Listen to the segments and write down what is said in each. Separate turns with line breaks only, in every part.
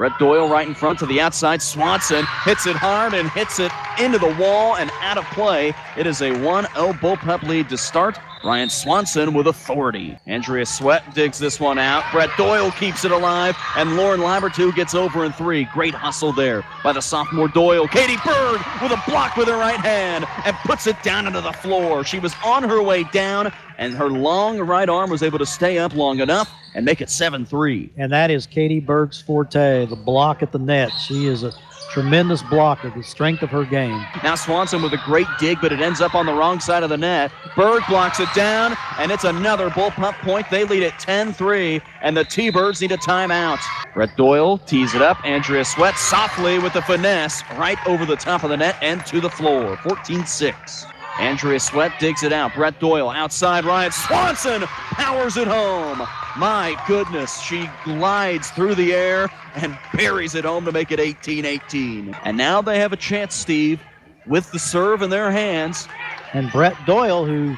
Brett Doyle right in front to the outside. Swanson hits it hard and hits it into the wall and out of play. It is a 1 0 Bullpup lead to start. Ryan Swanson with authority. Andrea Sweat digs this one out. Brett Doyle keeps it alive, and Lauren Labertu gets over in three. Great hustle there by the sophomore Doyle. Katie Berg with a block with her right hand and puts it down into the floor. She was on her way down, and her long right arm was able to stay up long enough and make it 7 3.
And that is Katie Berg's forte, the block at the net. She is a tremendous blocker, the strength of her game.
Now Swanson with a great dig, but it ends up on the wrong side of the net. Berg blocks it down, and it's another Bullpup point. They lead at 10 3, and the T Birds need a timeout. Brett Doyle tees it up. Andrea Sweat softly with the finesse right over the top of the net and to the floor. 14 6. Andrea Sweat digs it out. Brett Doyle outside. Ryan Swanson powers it home. My goodness, she glides through the air and buries it home to make it 18 18. And now they have a chance, Steve, with the serve in their hands.
And Brett Doyle, who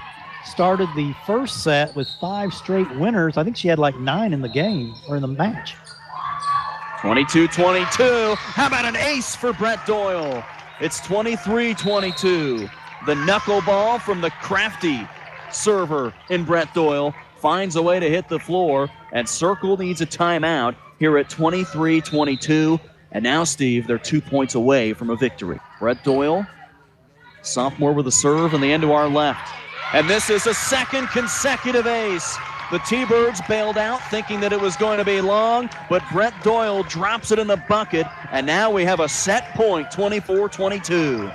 started the first set with five straight winners, I think she had like nine in the game or in the match.
22 22. How about an ace for Brett Doyle? It's 23 22. The knuckleball from the crafty server in Brett Doyle finds a way to hit the floor, and Circle needs a timeout here at 23 22. And now, Steve, they're two points away from a victory. Brett Doyle, sophomore with a serve, and the end to our left. And this is a second consecutive ace. The T Birds bailed out thinking that it was going to be long, but Brett Doyle drops it in the bucket, and now we have a set point 24 22.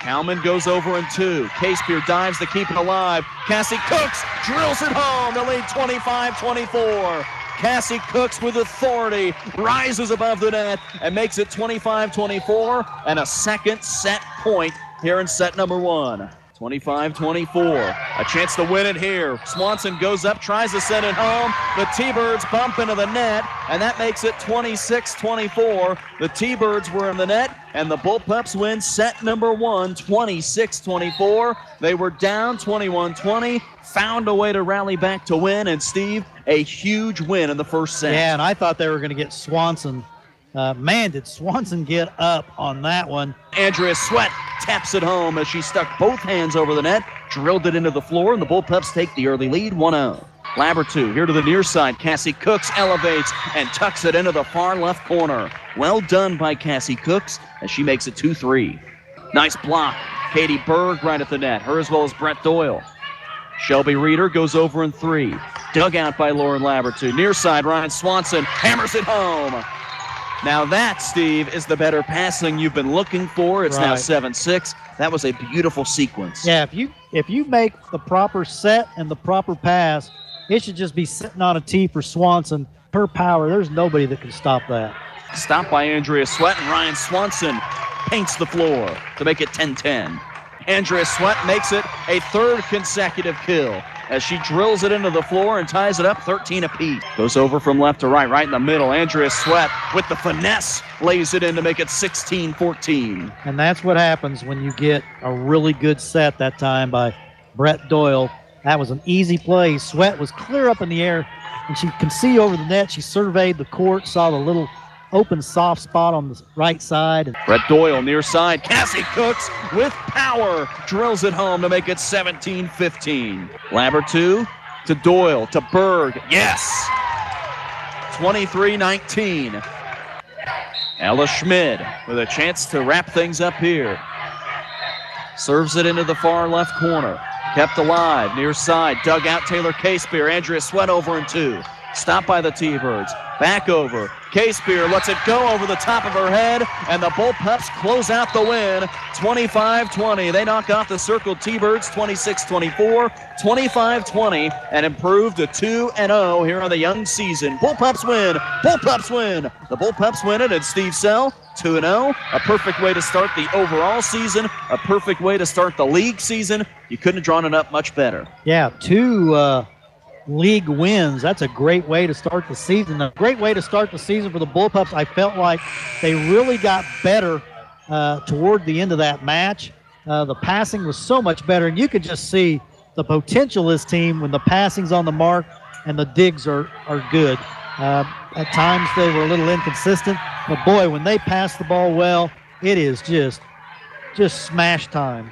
Kalman goes over in two. Casebeer dives to keep it alive. Cassie Cooks drills it home to lead 25 24. Cassie Cooks with authority rises above the net and makes it 25 24 and a second set point here in set number one. 25 24. A chance to win it here. Swanson goes up, tries to send it home. The T Birds bump into the net, and that makes it 26 24. The T Birds were in the net, and the Bullpups win set number one 26 24. They were down 21 20, found a way to rally back to win, and Steve, a huge win in the first set.
Yeah, and I thought they were going to get Swanson. Uh, man, did Swanson get up on that one.
Andrea Sweat taps it home as she stuck both hands over the net, drilled it into the floor, and the Bullpups take the early lead 1 0. Labertu here to the near side. Cassie Cooks elevates and tucks it into the far left corner. Well done by Cassie Cooks as she makes it 2 3. Nice block. Katie Berg right at the net, her as well as Brett Doyle. Shelby Reeder goes over in three. Dug out by Lauren Labertu. Near side, Ryan Swanson hammers it home. Now that, Steve, is the better passing you've been looking for. It's now 7-6. That was a beautiful sequence.
Yeah, if you if you make the proper set and the proper pass, it should just be sitting on a tee for Swanson. Per power, there's nobody that can stop that.
Stopped by Andrea Sweat and Ryan Swanson paints the floor to make it 10-10. Andrea Sweat makes it a third consecutive kill as she drills it into the floor and ties it up 13 apiece. Goes over from left to right, right in the middle. Andrea Sweat with the finesse lays it in to make it 16-14.
And that's what happens when you get a really good set that time by Brett Doyle. That was an easy play. Sweat was clear up in the air, and she can see over the net. She surveyed the court, saw the little open soft spot on the right side.
Brett Doyle near side. Cassie Cooks with power drills it home to make it 17 15. Labertu to Doyle to Berg. Yes! 23 19. Ella Schmid with a chance to wrap things up here. Serves it into the far left corner. Kept alive near side. Dug out Taylor Casebeer. Andrea Sweat over in two. Stopped by the T Birds. Back over. Casebeer lets it go over the top of her head, and the Bullpups close out the win 25 20. They knock off the Circle T Birds 26 24, 25 20, and improve to 2 0 here on the young season. Bullpups win. Bullpups win. The Bullpups win it, and Steve Sell 2 0. A perfect way to start the overall season, a perfect way to start the league season. You couldn't have drawn it up much better.
yeah, two uh, league wins. That's a great way to start the season. A great way to start the season for the Bullpups. I felt like they really got better uh, toward the end of that match. Uh, the passing was so much better, and you could just see the potential this team when the passing's on the mark and the digs are, are good. Uh, At times they were a little inconsistent, but boy, when they pass the ball well, it is just just smash time.